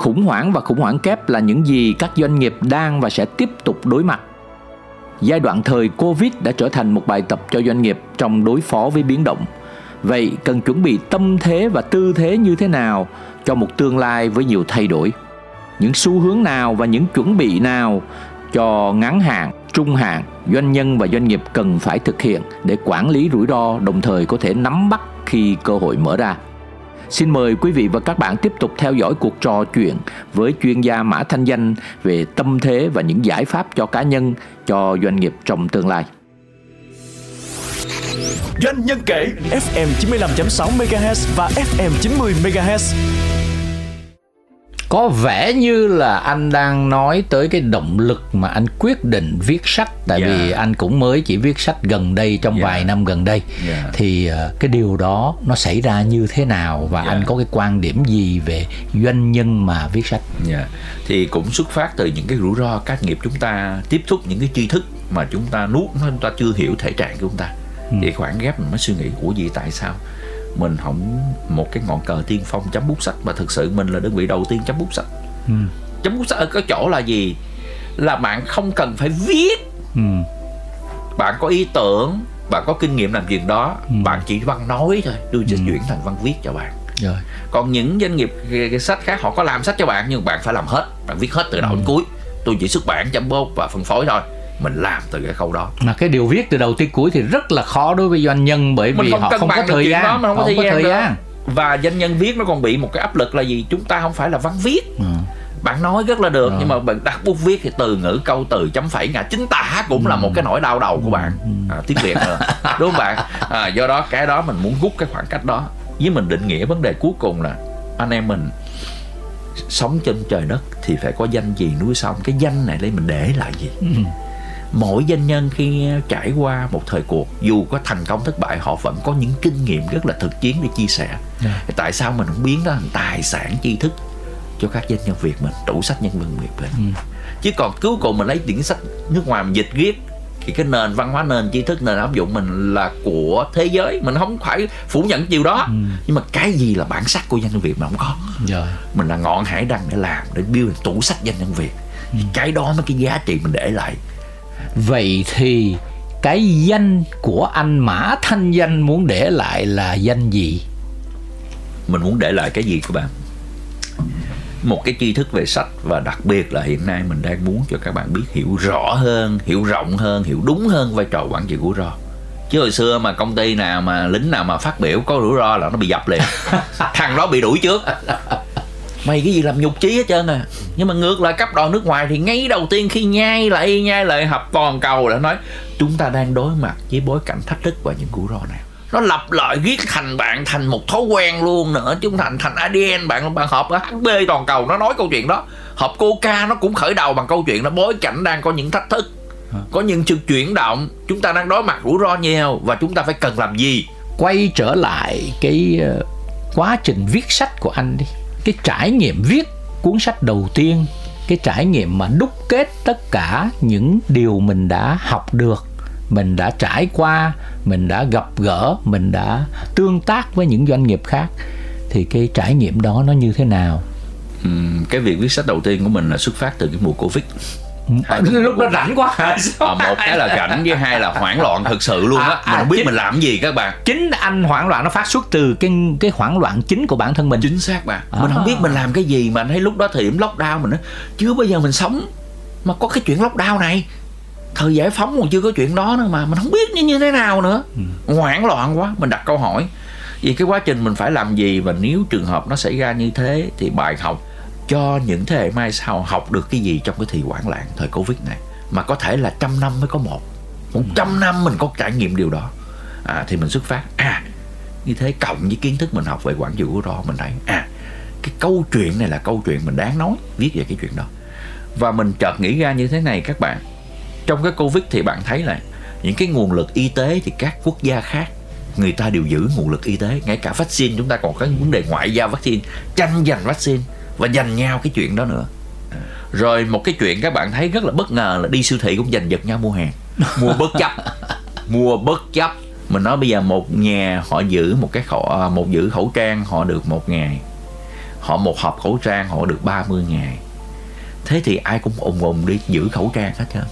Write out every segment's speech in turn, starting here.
khủng hoảng và khủng hoảng kép là những gì các doanh nghiệp đang và sẽ tiếp tục đối mặt. Giai đoạn thời Covid đã trở thành một bài tập cho doanh nghiệp trong đối phó với biến động. Vậy cần chuẩn bị tâm thế và tư thế như thế nào cho một tương lai với nhiều thay đổi? Những xu hướng nào và những chuẩn bị nào cho ngắn hạn, trung hạn, doanh nhân và doanh nghiệp cần phải thực hiện để quản lý rủi ro đồng thời có thể nắm bắt khi cơ hội mở ra. Xin mời quý vị và các bạn tiếp tục theo dõi cuộc trò chuyện với chuyên gia Mã Thanh Danh về tâm thế và những giải pháp cho cá nhân, cho doanh nghiệp trong tương lai. Doanh nhân kể FM 95.6 MHz và FM 90 MHz. Có vẻ như là anh đang nói tới cái động lực mà anh quyết định viết sách tại Dạ. vì anh cũng mới chỉ viết sách gần đây trong Dạ. vài năm gần đây. Dạ. Thì ờ, cái điều đó nó xảy ra như thế nào và Dạ. anh có cái quan điểm gì về doanh nhân mà viết sách? Dạ. Thì cũng xuất phát từ những cái rủi ro các nghiệp chúng ta tiếp xúc những cái tri thức mà chúng ta nuốt chúng ta chưa hiểu thể trạng của chúng ta. Ừ. Thì khoảng ghép mình mới suy nghĩ của gì tại sao mình không một cái ngọn cờ tiên phong chấm bút sách mà thực sự mình là đơn vị đầu tiên chấm bút sách. Ừ. Chấm bút sách ở cái chỗ là gì? Là bạn không cần phải viết, Ừ. bạn có ý tưởng, bạn có kinh nghiệm làm chuyện đó, Ừ. bạn chỉ văn nói thôi, tôi sẽ Ừ. chuyển thành văn viết cho bạn. Rồi. còn những doanh nghiệp cái, cái sách khác họ có làm sách cho bạn nhưng bạn phải làm hết bạn viết hết từ đầu đến cuối tôi chỉ xuất bản chấm bốt và phân phối thôi mình làm từ cái khâu đó. Mà cái điều viết từ đầu tới cuối thì rất là khó đối với doanh nhân bởi vì họ không có thời gian, đó không có họ thời gian, thời gian. và doanh nhân viết nó còn bị một cái áp lực là gì? Chúng ta không phải là văn viết. Ừ. bạn nói rất là được Rồi. nhưng mà bạn đặt bút viết thì từ ngữ câu từ chấm phẩy ngã chính tả cũng là một cái nỗi đau đầu của bạn. À, tiếng việt nữa. Đúng không bạn? À, do đó cái đó mình muốn rút cái khoảng cách đó. Với mình định nghĩa vấn đề cuối cùng là anh em mình sống trên trời đất thì phải có danh gì núi sông. Cái danh này đây mình để lại gì? Ừ. mỗi doanh nhân khi trải qua một thời cuộc dù có thành công thất bại họ vẫn có những kinh nghiệm rất là thực chiến để chia sẻ Dạ. tại sao mình không biến nó thành tài sản tri thức cho các doanh nhân Việt mình tủ sách nhân văn Việt mình Ừ. chứ còn cuối cùng mình lấy những sách nước ngoài mình dịch viết thì cái nền văn hóa nền tri thức nền áp dụng mình là của thế giới mình không phải phủ nhận điều đó Ừ. nhưng mà cái gì là bản sắc của doanh nhân Việt mà không có Rồi. mình là ngọn hải đăng để làm để build tủ sách doanh nhân Việt Ừ. cái đó mới cái giá trị mình để lại Vậy thì cái danh của anh Mã Thanh Danh muốn để lại là danh gì? mình muốn để lại cái gì các bạn? Một cái tri thức về sách và đặc biệt là hiện nay mình đang muốn cho các bạn biết hiểu rõ hơn hiểu rộng hơn hiểu đúng hơn vai trò quản trị rủi ro. Chứ hồi xưa mà công ty nào mà lính nào mà phát biểu có rủi ro là nó bị dập liền. Thằng đó bị đuổi trước mày cái gì làm nhục chí hết trơn à? Nhưng mà ngược lại cấp đoàn nước ngoài thì ngay đầu tiên khi nhai lại nhai lại hợp toàn cầu đã nói chúng ta đang đối mặt với bối cảnh thách thức và những rủi ro này. Nó lặp lại viết thành bạn thành một thói quen luôn nữa chúng thành thành ADN bạn bạn họp ở HB toàn cầu nó nói câu chuyện đó. Họp Coca nó cũng khởi đầu bằng câu chuyện đó bối cảnh đang có những thách thức có những sự chuyển động chúng ta đang đối mặt rủi ro nhiều và chúng ta phải cần làm gì? Quay trở lại cái ờ, quá trình viết sách của anh đi. Cái trải nghiệm viết cuốn sách đầu tiên, cái trải nghiệm mà đúc kết tất cả những điều mình đã học được, mình đã trải qua, mình đã gặp gỡ, mình đã tương tác với những doanh nghiệp khác thì cái trải nghiệm đó nó như thế nào? ừ, cái việc viết sách đầu tiên của mình là xuất phát từ cái mùa covid lúc đó rảnh quá à, một cái là rảnh với hai là hoảng loạn thực sự luôn á. À, à, mình không biết chính- mình làm gì các bạn. chính anh hoảng loạn nó phát xuất từ cái cái hoảng loạn chính của bản thân mình. Chính xác bạn. À. mình không biết mình làm cái gì mà anh thấy lúc đó thời điểm lockdown mình nói chưa bao giờ mình sống mà có cái chuyện lockdown này. Thời giải phóng còn chưa có chuyện đó nữa mà mình không biết như như thế nào nữa. Hoảng loạn quá mình đặt câu hỏi. Vì cái quá trình mình phải làm gì và nếu trường hợp nó xảy ra như thế thì bài học cho những thế hệ mai sau học được cái gì trong cái thì hoảng loạn thời covid này. Mà có thể là trăm năm mới có một. Một trăm năm mình có trải nghiệm điều đó. À, thì mình xuất phát. À như thế cộng với kiến thức mình học về quản trị rủi ro mình thấy à cái câu chuyện này là câu chuyện mình đáng nói viết về cái chuyện đó. Và mình chợt nghĩ ra như thế này các bạn. Trong cái covid thì bạn thấy là những cái nguồn lực y tế thì các quốc gia khác người ta đều giữ nguồn lực y tế. Ngay cả vaccine chúng ta còn có vấn đề ngoại giao vaccine tranh giành vaccine và giành nhau cái chuyện đó nữa. Rồi một cái chuyện các bạn thấy rất là bất ngờ là đi siêu thị cũng giành giật nhau mua hàng. Mua bất chấp. Mua bất chấp. Mình nói bây giờ một nhà họ giữ một cái khẩu à, một giữ khẩu trang họ được một ngày. Họ một hộp khẩu trang họ được 30 ngày. Thế thì ai cũng ùng ùng đi giữ khẩu trang hết trơn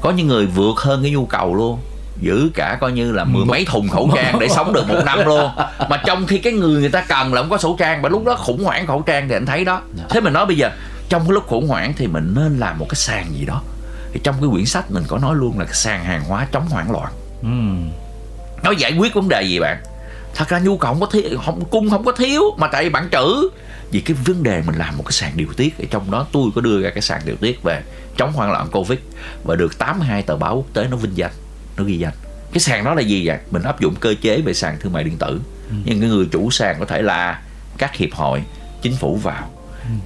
có những người vượt hơn cái nhu cầu luôn giữ cả coi như là mười mấy thùng khẩu trang để sống được một năm luôn. Mà trong khi cái người người ta cần là không có khẩu trang và lúc đó khủng hoảng khẩu trang thì anh thấy đó. Thế mình nói bây giờ trong cái lúc khủng hoảng thì mình nên làm một cái sàn gì đó. Thì trong cái quyển sách mình có nói luôn là cái sàn hàng hóa chống hoảng loạn. Ừm. nó giải quyết vấn đề gì bạn? Thật ra nhu cầu không có thiếu không cung không có thiếu mà tại vì bạn trữ. Vì cái vấn đề mình làm một cái sàn điều tiết ở trong đó tôi có đưa ra cái sàn điều tiết về chống hoảng loạn covid và được 82 tờ báo quốc tế nó vinh danh nó ghi danh. Cái sàn đó là gì vậy? Mình áp dụng cơ chế về sàn thương mại điện tử. Nhưng cái người chủ sàn có thể là các hiệp hội chính phủ vào.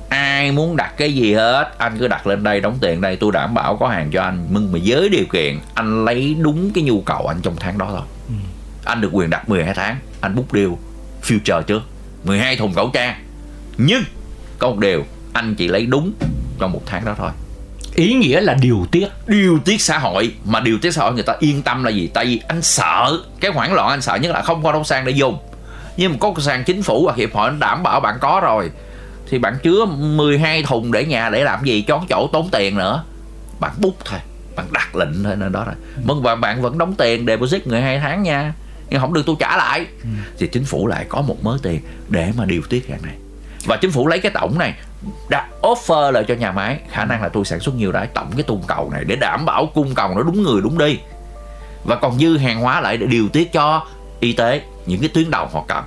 Ai muốn đặt cái gì hết anh cứ đặt lên đây đóng tiền đây tôi đảm bảo có hàng cho anh. Nhưng mà với điều kiện anh lấy đúng cái nhu cầu anh trong tháng đó thôi. Anh được quyền đặt 12 tháng anh bút deal future trước. 12 thùng khẩu trang. Nhưng có một điều anh chỉ lấy đúng trong một tháng đó thôi ý nghĩa là điều tiết. Điều tiết xã hội. Mà điều tiết xã hội người ta yên tâm là gì? Tại vì anh sợ cái hoảng loạn anh sợ nhất là không có đâu sang để dùng. Nhưng mà có sàn chính phủ và hiệp hội đảm bảo bạn có rồi thì bạn chứa 12 thùng để nhà để làm gì? Chón chỗ tốn tiền nữa. Bạn bút thôi bạn đặt lệnh thôi nên đó rồi. Vâng và bạn vẫn đóng tiền deposit người hai tháng nha. Nhưng không được tôi trả lại. Thì chính phủ lại có một mớ tiền để mà điều tiết hàng này và chính phủ lấy cái tổng này, đã offer lại cho nhà máy. Khả năng là tôi sản xuất nhiều đấy tổng cái cung cầu này để đảm bảo cung cầu nó đúng người đúng đi. Và còn dư hàng hóa lại để điều tiết cho y tế, những cái tuyến đầu họ cần.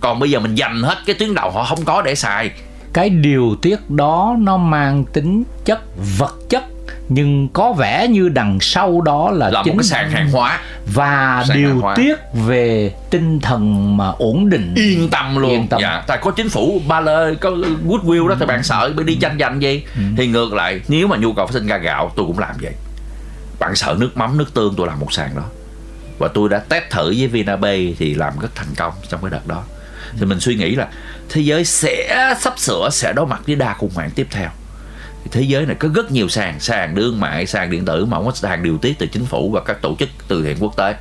Còn bây giờ mình dành hết cái tuyến đầu họ không có để xài. Cái điều tiết đó nó mang tính chất vật chất nhưng có vẻ như đằng sau đó là, là một chính cái sàn hàng hóa. và sàn điều hóa. tiết về tinh thần mà ổn định. Yên tâm luôn. Yên tâm. dạ. Tại có chính phủ ba lơ có goodwill đó thì bạn sợ bị đi tranh giành gì thì ngược lại nếu mà nhu cầu phát sinh ra gạo tôi cũng làm vậy. Bạn sợ nước mắm nước tương tôi làm một sàn đó. Và tôi đã test thử với Vinabay thì làm rất thành công trong cái đợt đó. Thì mình suy nghĩ là thế giới sẽ sắp sửa sẽ đối mặt với đa khủng hoảng tiếp theo thế giới này có rất nhiều sàn sàn đương mại sàn điện tử mà không có sàn điều tiết từ chính phủ và các tổ chức từ thiện quốc tế.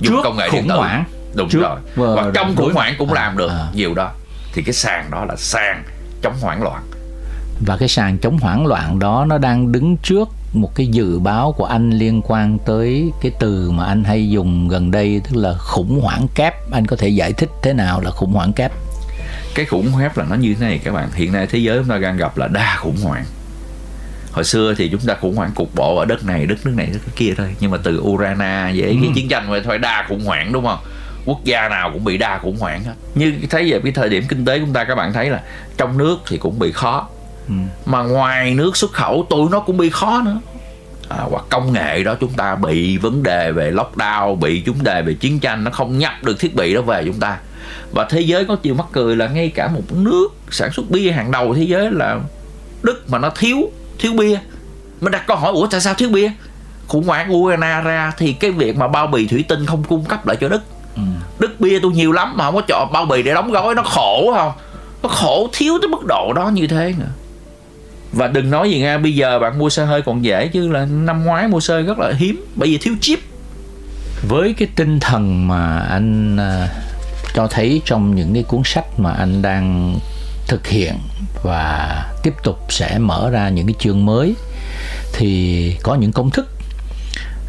Dùng Trước công nghệ điện tử. hoảng. đúng Trước rồi. và và trong khủng hoảng cũng à, làm được à. nhiều đó. Thì cái sàn đó là sàn chống hoảng loạn. Và cái sàn chống hoảng loạn đó nó đang đứng trước một cái dự báo của anh liên quan tới cái từ mà anh hay dùng gần đây tức là khủng hoảng kép. Anh có thể giải thích thế nào là khủng hoảng kép? Cái khủng hoảng là nó như thế này các bạn. Hiện nay thế giới chúng ta đang gặp là đa khủng hoảng hồi xưa thì chúng ta khủng hoảng cục bộ ở đất này đất nước này đất nước kia thôi. Nhưng mà từ Ukraine về cái chiến tranh mà phải đa khủng hoảng đúng không? Quốc gia nào cũng bị đa khủng hoảng hết. Như thấy về cái thời điểm kinh tế chúng ta các bạn thấy là trong nước thì cũng bị khó. Mà ngoài nước xuất khẩu tụi nó cũng bị khó nữa. À, hoặc công nghệ đó chúng ta bị vấn đề về lockdown bị vấn đề về chiến tranh nó không nhập được thiết bị đó về chúng ta. Và thế giới có chiều mắc cười là ngay cả một nước sản xuất bia hàng đầu thế giới là Đức mà nó thiếu thiếu bia. Mình đặt câu hỏi ủa tại sao thiếu bia? Khủng hoảng Ukraine ra thì cái việc mà bao bì thủy tinh không cung cấp lại cho Đức. Đức bia tôi nhiều lắm mà không có chọn bao bì để đóng gói nó khổ không? Nó khổ thiếu tới mức độ đó như thế nữa. Và đừng nói gì nha bây giờ bạn mua xe hơi còn dễ chứ là năm ngoái mua xe rất là hiếm bởi vì thiếu chip. Với cái tinh thần mà anh à, cho thấy trong những cái cuốn sách mà anh đang thực hiện và tiếp tục sẽ mở ra những cái chương mới thì có những công thức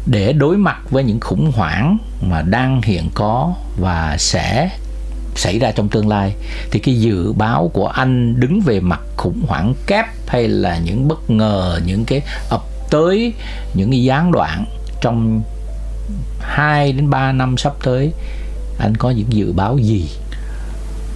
để đối mặt với những khủng hoảng mà đang hiện có và sẽ xảy ra trong tương lai. Thì cái dự báo của anh đứng về mặt khủng hoảng kép hay là những bất ngờ những cái ập tới những cái gián đoạn trong 2 đến 3 năm sắp tới anh có những dự báo gì?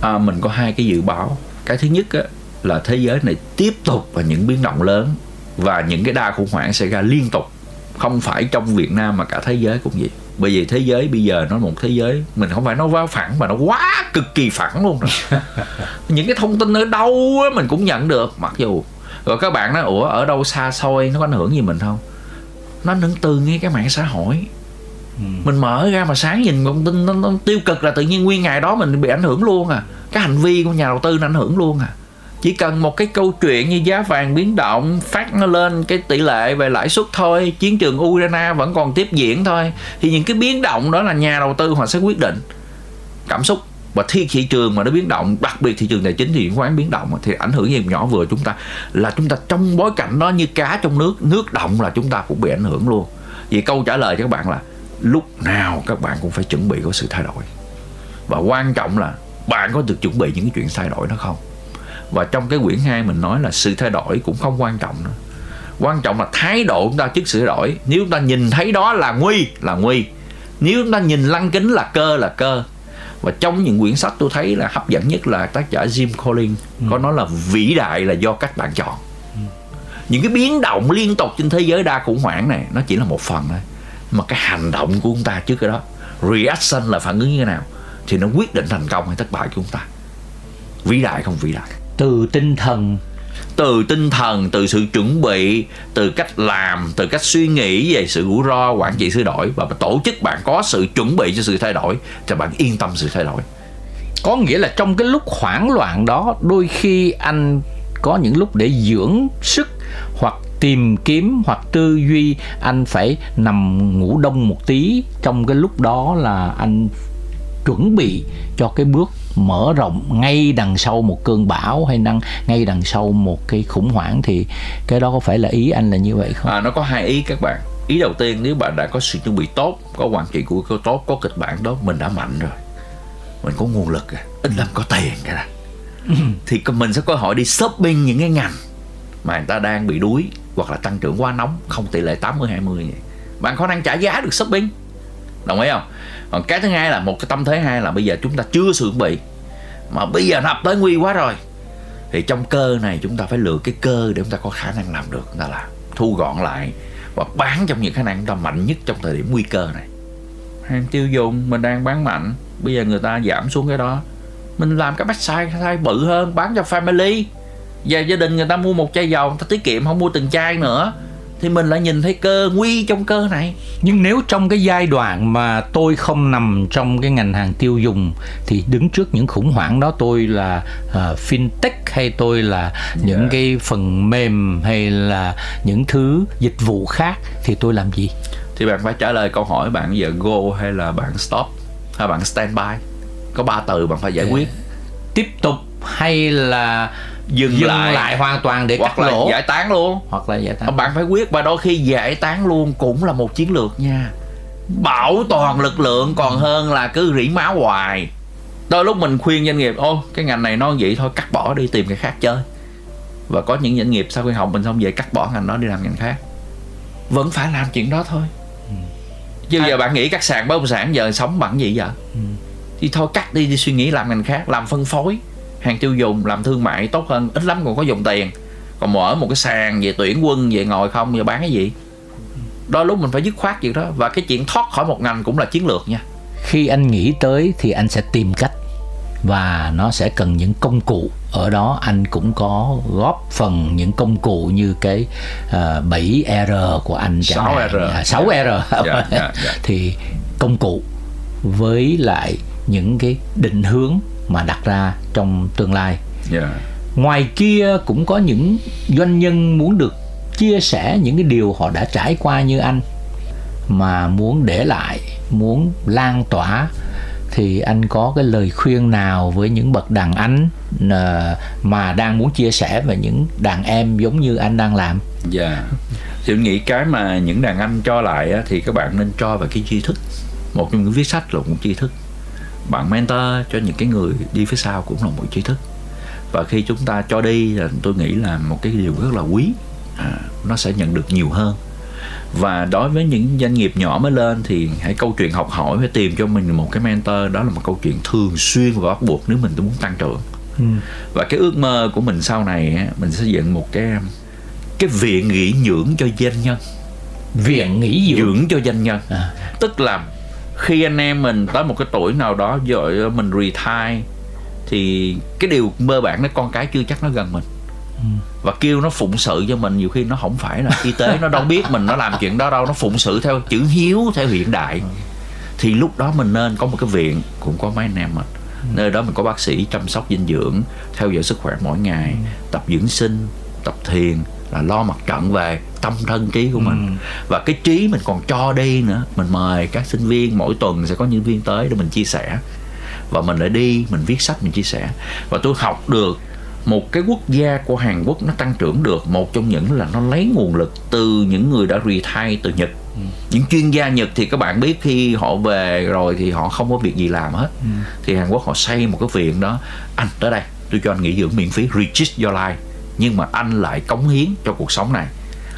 À, mình có hai cái dự báo cái thứ nhất á, là thế giới này tiếp tục và những biến động lớn và những cái đa khủng hoảng sẽ ra liên tục không phải trong Việt Nam mà cả thế giới cũng vậy. Bởi vì thế giới bây giờ nó một thế giới mình không phải nó quá phẳng mà nó quá cực kỳ phẳng luôn rồi. Những cái thông tin ở đâu á, mình cũng nhận được. Mặc dù rồi các bạn nói ủa ở đâu xa xôi nó có ảnh hưởng gì mình không? Nó ảnh hưởng từ ngay cái mạng xã hội. Ừ. mình mở ra mà sáng nhìn một tin nó, nó tiêu cực là tự nhiên nguyên ngày đó mình bị ảnh hưởng luôn à cái hành vi của nhà đầu tư nó ảnh hưởng luôn à. Chỉ cần một cái câu chuyện như giá vàng biến động, phát nó lên cái tỷ lệ về lãi suất thôi, chiến trường Ukraine vẫn còn tiếp diễn thôi, thì những cái biến động đó là nhà đầu tư họ sẽ quyết định cảm xúc. Và khi thị trường mà nó biến động, đặc biệt thị trường tài chính thì chứng khoán biến động thì ảnh hưởng gì nhỏ vừa chúng ta. Là chúng ta trong bối cảnh đó như cá trong nước nước động là chúng ta cũng bị ảnh hưởng luôn. Vì câu trả lời cho các bạn là lúc nào các bạn cũng phải chuẩn bị có sự thay đổi. Và quan trọng là bạn có được chuẩn bị những cái chuyện thay đổi đó không? Và trong cái quyển 2 mình nói là sự thay đổi cũng không quan trọng nữa. Quan trọng là thái độ chúng ta trước sự thay đổi. Nếu chúng ta nhìn thấy đó là nguy là nguy. Nếu chúng ta nhìn lăng kính là cơ là cơ. Và trong những quyển sách tôi thấy là hấp dẫn nhất là tác giả Jim Collins ừ. có nói là vĩ đại là do các bạn chọn. Ừ. những cái biến động liên tục trên thế giới đa khủng hoảng này nó chỉ là một phần thôi. Mà cái hành động của chúng ta trước cái đó reaction là phản ứng như thế nào thì nó quyết định thành công hay thất bại của chúng ta. Vĩ đại không vĩ đại? Từ tinh thần. Từ tinh thần từ sự chuẩn bị từ cách làm từ cách suy nghĩ về sự rủi ro quản trị thay đổi. Và tổ chức bạn có sự chuẩn bị cho sự thay đổi thì bạn yên tâm sự thay đổi. Có nghĩa là trong cái lúc hoảng loạn đó đôi khi anh có những lúc để dưỡng sức hoặc tìm kiếm hoặc tư duy anh phải nằm ngủ đông một tí. Trong cái lúc đó là anh chuẩn bị cho cái bước mở rộng ngay đằng sau một cơn bão hay năng ngay đằng sau một cái khủng hoảng thì cái đó có phải là ý anh là như vậy không? À, nó có hai ý các bạn. Ý đầu tiên nếu bạn đã có sự chuẩn bị tốt, có hoàn trị của cơ tốt, có kịch bản đó, mình đã mạnh rồi. Mình có nguồn lực, ít lắm có tiền cái này. thì mình sẽ có hội đi shopping những cái ngành mà người ta đang bị đuối hoặc là tăng trưởng quá nóng không tỷ lệ 80 20 vậy. Bạn có năng trả giá được shopping. Đồng ý không? Còn cái thứ hai là một cái tâm thế hai là bây giờ chúng ta chưa chuẩn bị. Mà bây giờ nó tới nguy quá rồi. Thì trong cơ này chúng ta phải lựa cái cơ để chúng ta có khả năng làm được. Chúng ta là thu gọn lại và bán trong những khả năng chúng ta mạnh nhất trong thời điểm nguy cơ này. Hàng tiêu dùng mình đang bán mạnh, bây giờ người ta giảm xuống cái đó. Mình làm cái bách sai sai bự hơn, bán cho family. Và gia đình người ta mua một chai dầu, người ta tiết kiệm, không mua từng chai nữa thì mình lại nhìn thấy cơ nguy trong cơ này nhưng nếu trong cái giai đoạn mà tôi không nằm trong cái ngành hàng tiêu dùng thì đứng trước những khủng hoảng đó tôi là uh, fintech hay tôi là yeah. những dạ. cái phần mềm hay là những thứ dịch vụ khác thì tôi làm gì thì bạn phải trả lời câu hỏi bạn giờ go hay là bạn stop hay bạn stand by có ba từ bạn phải giải quyết tiếp tục hay là dừng, dừng lại, lại hoàn toàn để hoặc cắt là lỗ. giải tán luôn. Hoặc là giải tán. Bạn phải quyết và đôi khi giải tán luôn cũng là một chiến lược nha. Bảo toàn lực lượng còn hơn là cứ rỉ máu hoài. Đôi lúc mình khuyên doanh nghiệp ô cái ngành này nó vậy thôi cắt bỏ đi tìm cái khác chơi. Và có những doanh nghiệp sau khi học mình xong về cắt bỏ ngành đó đi làm ngành khác. Vẫn phải làm chuyện đó thôi. Ừ. chứ à. giờ bạn nghĩ các sàn bất động sản giờ sống bằng gì vậy? Ừ. thì thôi cắt đi đi suy nghĩ làm ngành khác làm phân phối hàng tiêu dùng làm thương mại tốt hơn ít lắm còn có dùng tiền. Còn mở một cái sàn về tuyển quân về ngồi không giờ bán cái gì? Đôi lúc mình phải dứt khoát việc đó. Và cái chuyện thoát khỏi một ngành cũng là chiến lược nha. Khi anh nghĩ tới thì anh sẽ tìm cách. Và nó sẽ cần những công cụ. Ở đó anh cũng có góp phần những công cụ như cái uh, ờ, 7R của anh chẳng 6R à, 6R yeah, yeah, yeah. thì công cụ với lại những cái định hướng mà đặt ra trong tương lai yeah. ngoài kia cũng có những doanh nhân muốn được chia sẻ những cái điều họ đã trải qua như anh mà muốn để lại muốn lan tỏa thì anh có cái lời khuyên nào với những bậc đàn anh ờ, mà đang muốn chia sẻ về những đàn em giống như anh đang làm dạ yeah. thì nghĩ cái mà những đàn anh cho lại thì các bạn nên cho về cái tri thức một trong những viết sách là một tri thức bạn mentor cho những cái người đi phía sau cũng là một tri thức. Và khi chúng ta cho đi là tôi nghĩ là một cái điều rất là quý. À, nó sẽ nhận được nhiều hơn. Và đối với những doanh nghiệp nhỏ mới lên thì hãy câu chuyện học hỏi phải tìm cho mình một cái mentor. Đó là một câu chuyện thường xuyên và bắt buộc nếu mình muốn tăng trưởng. Ừ. và cái ước mơ của mình sau này mình sẽ dựng một cái cái viện nghỉ dưỡng cho doanh nhân. Viện nghỉ dưỡng, dưỡng cho doanh nhân. À. tức là khi anh em mình tới một cái tuổi nào đó rồi mình retire thì cái điều mơ bản đó con cái chưa chắc nó gần mình. Và kêu nó phụng sự cho mình nhiều khi nó không phải là y tế nó đâu biết mình nó làm chuyện đó đâu nó phụng sự theo chữ hiếu theo hiện đại. Thì lúc đó mình nên có một cái viện cũng có mấy anh em mình. Nơi đó mình có bác sĩ chăm sóc dinh dưỡng theo dõi sức khỏe mỗi ngày tập dưỡng sinh tập thiền là lo mặt trận về tâm thân trí của mình. Và cái trí mình còn cho đi nữa. Mình mời các sinh viên mỗi tuần sẽ có nhân viên tới để mình chia sẻ. Và mình lại đi mình viết sách mình chia sẻ. Và tôi học được một cái quốc gia của Hàn Quốc nó tăng trưởng được một trong những là nó lấy nguồn lực từ những người đã retire từ Nhật. Ừ. những chuyên gia Nhật thì các bạn biết khi họ về rồi thì họ không có việc gì làm hết. Ừ. thì Hàn Quốc họ xây một cái viện đó. Anh tới đây tôi cho anh nghỉ dưỡng miễn phí. Riches Your Life nhưng mà anh lại cống hiến cho cuộc sống này.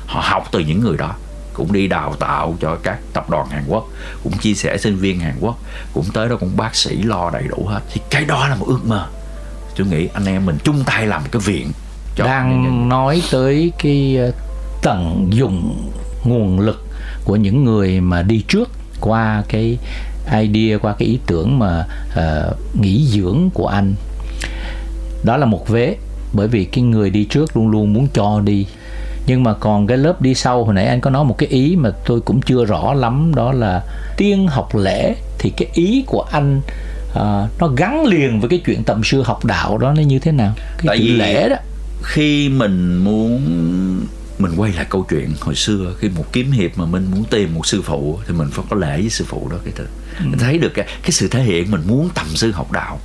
Họ học từ những người đó cũng đi đào tạo cho các tập đoàn Hàn Quốc cũng chia sẻ sinh viên Hàn Quốc cũng tới đó cũng bác sĩ lo đầy đủ hết. Thì cái đó là một ước mơ. Tôi nghĩ anh em mình chung tay làm cái viện cho đang nói tới cái ờ, tận dụng nguồn lực của những người mà đi trước qua cái idea qua cái ý tưởng mà uh, nghỉ dưỡng của anh. Đó là một vế bởi vì cái người đi trước luôn luôn muốn cho đi. Nhưng mà còn cái lớp đi sau hồi nãy anh có nói một cái ý mà tôi cũng chưa rõ lắm đó là tiên học lễ. Thì cái ý của anh uh, nó gắn liền với cái chuyện tầm sư học đạo đó nó như thế nào? Cái tại vì lễ đó. khi mình muốn mình quay lại câu chuyện hồi xưa khi một kiếm hiệp mà mình muốn tìm một sư phụ thì mình phải có lễ với sư phụ đó cái thứ. Ừ. mình thấy được cái, cái sự thể hiện mình muốn tầm sư học đạo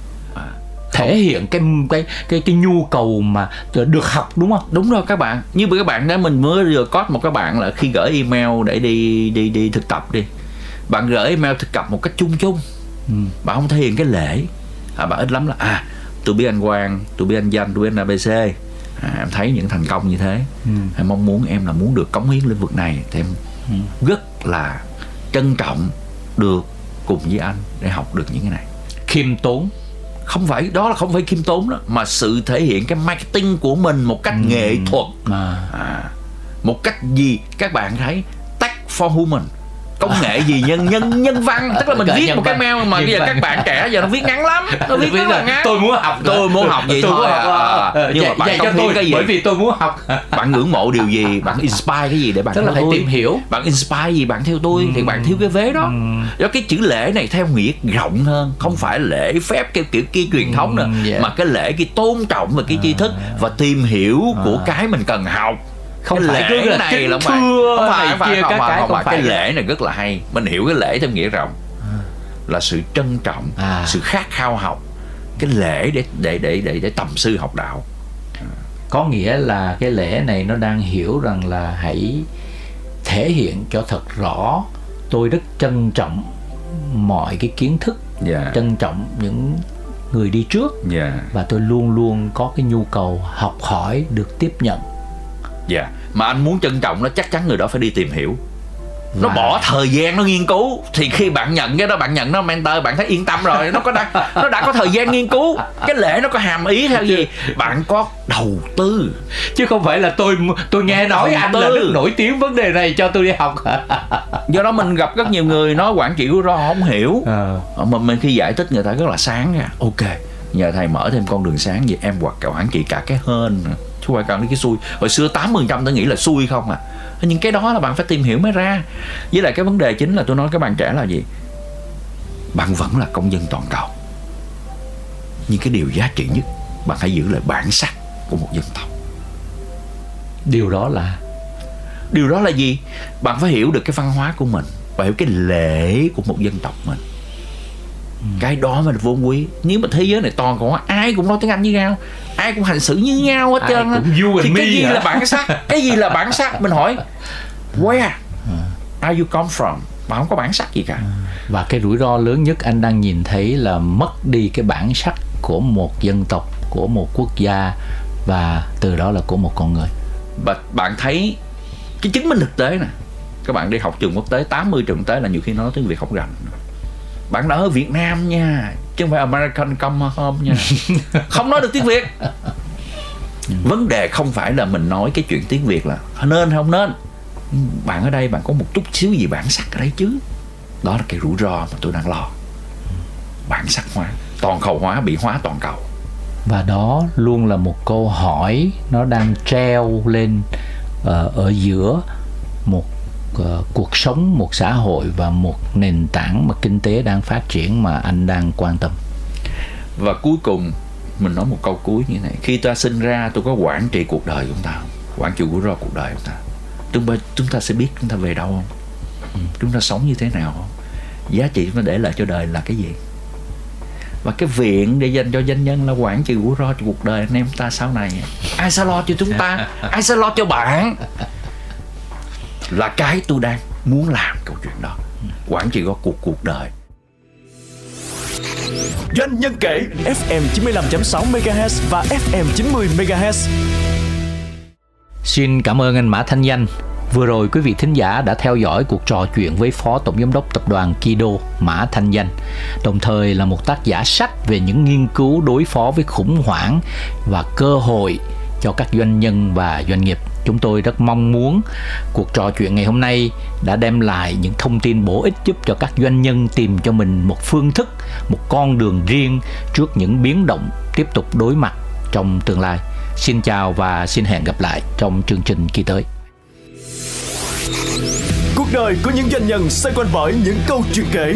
thể hiện cái cái cái cái nhu cầu mà được học đúng không? Đúng rồi các bạn. Như các bạn đó mình mới vừa có một các bạn là khi gửi email để đi đi đi thực tập đi. Bạn gửi email thực tập một cách chung chung. Ừ. bạn không thể hiện cái lễ. À, bạn ít lắm là à tôi biết anh Quang tôi biết anh Danh tôi biết anh ABC à, em thấy những thành công như thế. Ừ. em mong muốn em là muốn được cống hiến lĩnh vực này thì em ừ. rất là trân trọng được cùng với anh để học được những cái này. Khiêm tốn không phải đó là không phải khiêm tốn đó mà sự thể hiện cái marketing của mình một cách ừ. nghệ thuật à. À, một cách gì các bạn thấy tech for human công nghệ gì? Nhân nhân nhân văn. Tức là mình viết một cái mail mà bây giờ các bạn trẻ giờ nó viết ngắn lắm. Nó viết rất là ngắn. tôi muốn học tôi muốn học gì thôi à. À, à. nhưng mà bạn cho tôi cái gì. bởi vì tôi muốn học. Bạn ngưỡng mộ điều gì? Bạn inspire cái gì để bạn tức là phải tìm hiểu. Bạn inspire gì? Bạn theo tôi? Thì bạn thiếu cái vế đó. Do cái chữ lễ này theo nghĩa rộng hơn. Không phải lễ phép kiểu kiểu kia truyền thống nữa mà cái lễ cái tôn trọng về cái tri thức và tìm hiểu của cái mình cần học không cái phải lễ là này là thưa không phải, phải, kia, không, các cái không, không phải cái lễ này rất là hay mình hiểu cái lễ theo nghĩa rộng à. là sự trân trọng à. sự khát khao học cái lễ để để để để để tầm sư học đạo có nghĩa là cái lễ này nó đang hiểu rằng là hãy thể hiện cho thật rõ tôi rất trân trọng mọi cái kiến thức yeah. Dạ. trân trọng những người đi trước yeah. Dạ. và tôi luôn luôn có cái nhu cầu học hỏi được tiếp nhận dạ. Yeah. mà anh muốn trân trọng nó chắc chắn người đó phải đi tìm hiểu. Nó wow. bỏ thời gian nó nghiên cứu. Thì khi bạn nhận cái đó bạn nhận nó mentor bạn thấy yên tâm rồi. Nó có đã nó đã có thời gian nghiên cứu. Cái lễ nó có hàm ý theo gì bạn có đầu tư. Chứ không phải là tôi tôi nghe nói anh là rất nổi tiếng vấn đề này cho tôi đi học. Do đó mình gặp rất nhiều người nói quản trị rủi ro không hiểu. À. mà mình khi giải thích người ta rất là sáng ra ok. Nhờ thầy mở thêm con đường sáng vậy em hoặc quản trị cả cái hên chứ ai cần đến cái xui. Hồi xưa 80% tôi nghĩ là xui không à. Nhưng cái đó là bạn phải tìm hiểu mới ra. Với lại cái vấn đề chính là tôi nói các bạn trẻ là gì? Bạn vẫn là công dân toàn cầu. Nhưng cái điều giá trị nhất, bạn hãy giữ lại bản sắc của một dân tộc. Điều đó là điều đó là gì? Bạn phải hiểu được cái văn hóa của mình và hiểu cái lễ của một dân tộc mình ừ. cái đó mới là vốn quý nếu mà thế giới này toàn còn ai cũng nói tiếng anh với nhau ai cũng hành xử như nhau hết trơn thì cái gì hả? là bản sắc? Cái gì là bản sắc? Mình hỏi where are you come from? Mà không có bản sắc gì cả. Và cái rủi ro lớn nhất anh đang nhìn thấy là mất đi cái bản sắc của một dân tộc của một quốc gia và từ đó là của một con người. Và bạn thấy cái chứng minh thực tế nè. Các bạn đi học trường quốc tế 80 trường quốc tế là nhiều khi nói tiếng Việt không rành bạn đã ở Việt Nam nha chứ không phải American come home nha. Không nói được tiếng Việt. Vấn đề không phải là mình nói cái chuyện tiếng Việt là nên hay không nên. Bạn ở đây bạn có một chút xíu gì bản sắc ở đây chứ. Đó là cái rủi ro mà tôi đang lo. Bản sắc hóa toàn cầu hóa bị hóa toàn cầu. Và đó luôn là một câu hỏi nó đang treo lên uh, ở giữa một uh, cuộc sống một xã hội và một nền tảng mà kinh tế đang phát triển mà anh đang quan tâm. Và cuối cùng mình nói một câu cuối như này. Khi ta sinh ra tôi có quản trị cuộc đời chúng ta quản trị rủi ro cuộc đời của ta. Chúng ta chúng ta sẽ biết chúng ta về đâu không? Ừ. chúng ta sống như thế nào không? Giá trị chúng ta để lại cho đời là cái gì? Và cái viện để dành cho doanh nhân là quản trị rủi ro cuộc đời anh em ta sau này. Ai sẽ lo cho chúng ta? Ai sẽ lo cho bạn là cái tôi đang muốn làm câu chuyện đó quản trị có cuộc cuộc đời Doanh nhân kể FM 95.6 MHz và FM 90 MHz. Xin cảm ơn anh Mã Thanh Danh. Vừa rồi quý vị thính giả đã theo dõi cuộc trò chuyện với Phó Tổng Giám đốc Tập đoàn Kido Mã Thanh Danh, đồng thời là một tác giả sách về những nghiên cứu đối phó với khủng hoảng và cơ hội cho các doanh nhân và doanh nghiệp chúng tôi rất mong muốn cuộc trò chuyện ngày hôm nay đã đem lại những thông tin bổ ích giúp cho các doanh nhân tìm cho mình một phương thức một con đường riêng trước những biến động tiếp tục đối mặt trong tương lai. Xin chào và xin hẹn gặp lại trong chương trình kỳ tới. Cuộc đời của những doanh nhân xoay quanh bởi những câu chuyện kể,